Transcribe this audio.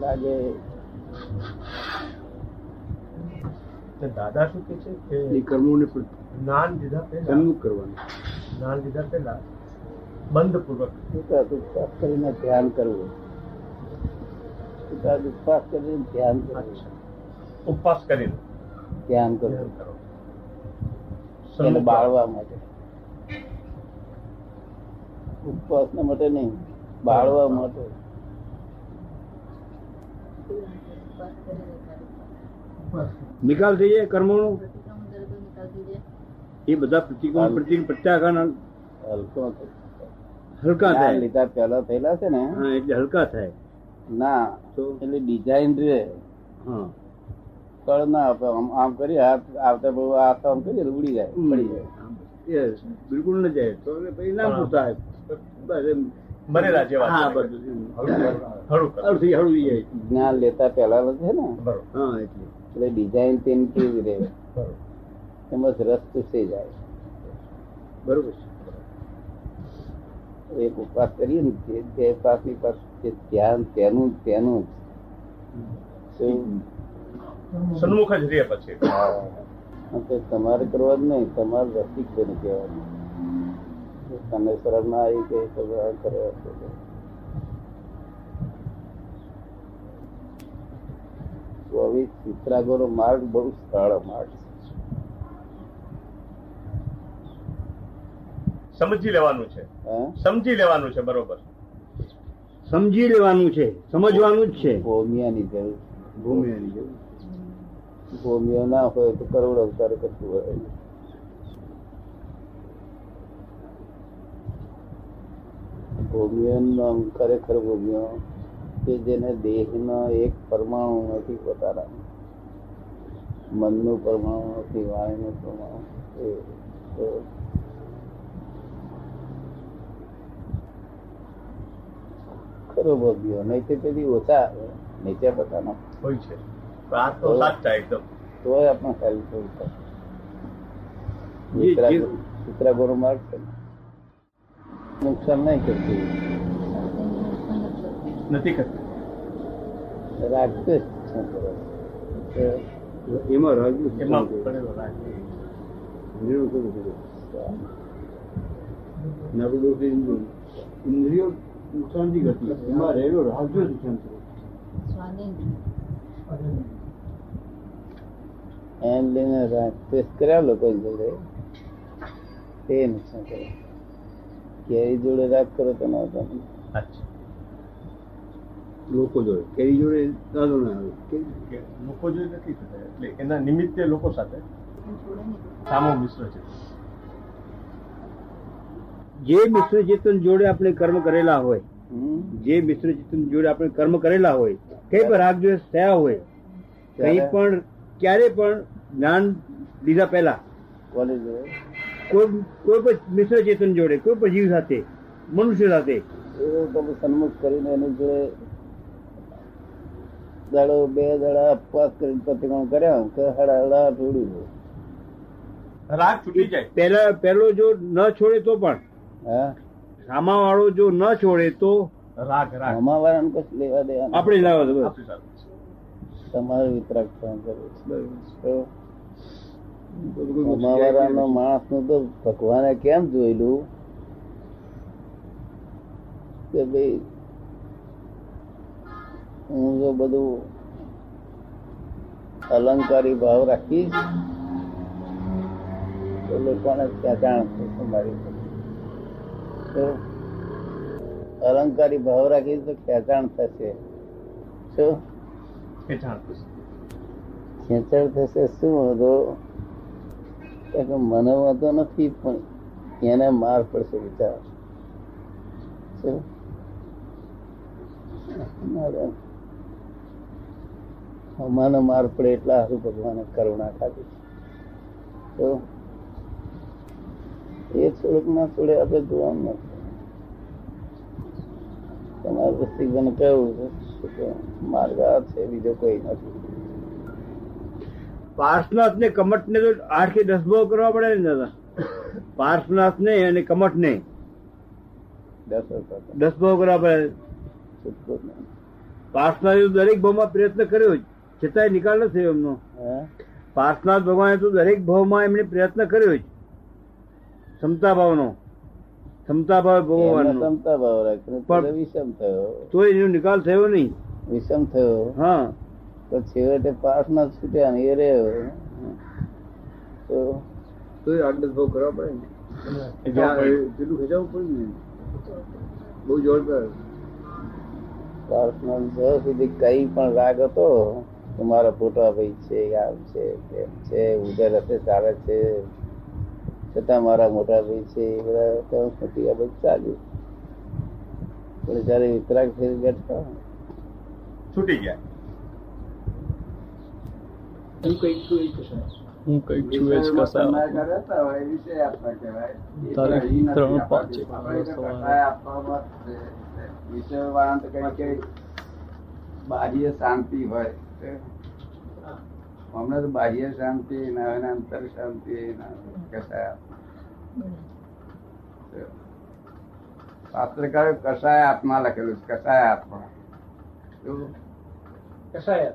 લાગે દાદા શું કે છે કે કર્મોને જ્ઞાન લીધા પહેલા સન્મુખ કરવાનું. જ્ઞાન લીધા પહેલા બંધ પૂર્વક ઉપવાસ કરીને ધ્યાન કરવું. ઉપવાસ કરીને ધ્યાન કરવું. ઉપવાસ કરીને. ધ્યાન કરવું. એને બાળવા માટે. ઉપવાસ માટે નહીં બાળવા માટે. નિકાલ થઈ જાય કર્મોનો? એ બધા પ્રતિક્રમણ પ્રતિ પ્રત્યાઘાત હલકો હલકા થાય. લીધા પહેલા થયેલા છે ને. હા એટલે હલકા થાય. ના તો? એટલે ડિઝાઇન રે. હા. કળ ના આપે આમ કરી હાથ આવતા બહુ હાથ આમ કરી એટલે ઉડી જાય પડી જાય. બિલકુલ ન જાય. તો પછી ના પૂછતા બસ એમ. જેવા હા બધું હળું જ્ઞાન લેતા પહેલા છે ને? હા એટલે. એટલે ડિઝાઇન તેમ કેવી રહે? તેમજ રસ ચૂસી જાય બરોબર છે. એક ઉપવાસ કરીએ ને જે જે પાસની પાસ જે ધ્યાન તેનું તેનું જ. સન્મુખ જ રહે પછી. હા. તો તમારે કરવા જ નહીં તમારે રસિક બની કહેવાનું. તમે શરમ ના આવી કે કરે તો. ચોવીસ ચિત્રાગોનો માર્ગ બહુ સરળ માર્ગ છે. સમજી લેવાનું છે. સમજી લેવાનું છે બરોબર. સમજી લેવાનું છે સમજવાનું જ છે. ભૂમિયાની જરૂર ભૂમિયાની જરૂર ભૂમિયા ના હોય તો કરોડ અવતાર કરતું હોય. ભોમિયો ખરેખર ભોમિયો કે જેને દેહનો એક પરમાણુ નથી પોતાના. મનનું પરમાણુ નથી વાણીનું પરમાણુ. ખરો ભોગ્યો નહીં તો પેલી ઓછા આવે નીચે પોતાના. હોય છે. આ તો સાચા એકદમ. તોય આપણે હેલ્પ થયું છે. જે- માર્ગ છે. નુકસાન નહીં કરતી. નથી કરતી? રાખતે કરે? એમાં રાજ્યું એમાં પડેલો ઇન્દ્રિયો શું કરે? નરું દોષ ઇન્દ્રિયો. ઇન્દ્રિયો નુકસાનથી કરતી. એમાં રહેલો રાજ્યો નુકસાન એમ લઈને રાખતે કર્યા લોકો જોડે. તે નુકસાન કરે. કેરી જોડે રાગ કરો તો ના થાય. લોકો જોડે. કેરી જોડે દાદો ના આવે. લોકો જોડે નથી થતા એટલે એના નિમિત્તે લોકો સાથે સામો મિશ્ર છે. જે મિશ્ર ચેતન જોડે આપણે કર્મ કરેલા હોય જે મિશ્ર ચેતન જોડે આપણે કર્મ કરેલા હોય કઈ પણ રાગ દ્વેષ થયા હોય કઈ પણ ક્યારે પણ જ્ઞાન લીધા પહેલા કોલેજ જોડે કોઈ કોઈ પણ મિશ્ર ચેતન જોડે કોઈ પણ જીવ સાથે મનુષ્ય સાથે. એવું તમે સન્મુખ કરીને એની જોડે દાડો બે દાડા અપવાસ કરીને પ્રતિક્રમણ કર્યા કે હડા હડા તોડ્યું રાગ છૂટી જાય. પહેલા પહેલો જો ન છોડે તો પણ. હા? સામા વાળો જો ન છોડે તો રાગ રાગ. સામા વાળાને કશું લેવા દેવા આપણે લેવા દે. તમારે વિતરાગ કરવું અમાવારાનો માણસનું તો ભગવાને કેમ જોયેલું? કે ભાઈ હું જો બધું અલંકારી ભાવ રાખીશ તો લોકોને ખેંચાણ થશે મારી અલંકારી ભાવ રાખીશ તો ખેંચાણ થશે. શું? ખેંચાણ થશે. શું? કે મને વાંધો નથી, પણ એને માર પડશે વિચાર. અમાનો માર પડે એટલા હારું ભગવાને કરુણા ખાધી તો એ થોડુંક ના થોડે આપણે જોવાનું નથી તમારે રસિકભાઈને કહેવું છે? કે માર્ગ છે, બીજો કોઈ નથી. પાર્શનાથ ને કમઠ ને તો આઠ કે દસ ભાવ કરવા પડે ને દાદા. પાર્શનાથ ને અને કમઠ ને દસ ભાવ કરવા પડે. પાર્શનાથ દરેક ભાવમાં પ્રયત્ન કર્યો. છતાંય નિકાલ ન થયો એમનો? પાર્શનાથ ભગવાને તો દરેક ભાવમાં એમને પ્રયત્ન કર્યો જ. ક્ષમતા ભાવનો. ક્ષમતા ભાવ એમને ક્ષમતા ભાવ રાખ્યો. પણ- વિષમ થયો. તો એનો નિકાલ થયો નહીં. વિષમ થયો. હા. તો છેવટે પાસના છૂટ્યા ને એ રહ્યો. તો તો આડસ ભાવ કરવા પડે ને. પેલું ખેંચાવું પડે ને. બહુ જોરદાર પાર્સનલ જો સુધી કઈ પણ રાગ હતો તો મારા ફોટા ભાઈ છે આમ છે તેમ છે ઉદર હશે ચાલે છે. છતાં મારા મોટા ભાઈ છે એ બધા તો મોટી આ બધું ચાલ્યું. પણ જયારે વિતરાગ થઈ બેઠા. છૂટી ગયા. હું કંઈક છું એ કશાય હું કંઈક છું એ જ તારીખ ત્રણ પાંચ. બાહ્ય શાંતિ હોય હમણાં તો બાહ્ય શાંતિ ના હોય અંતર શાંતિ ના હોય. કસાય શાસ્ત્રકારે કસાય આત્મા લખેલું છે કસાય આત્મા. કસાય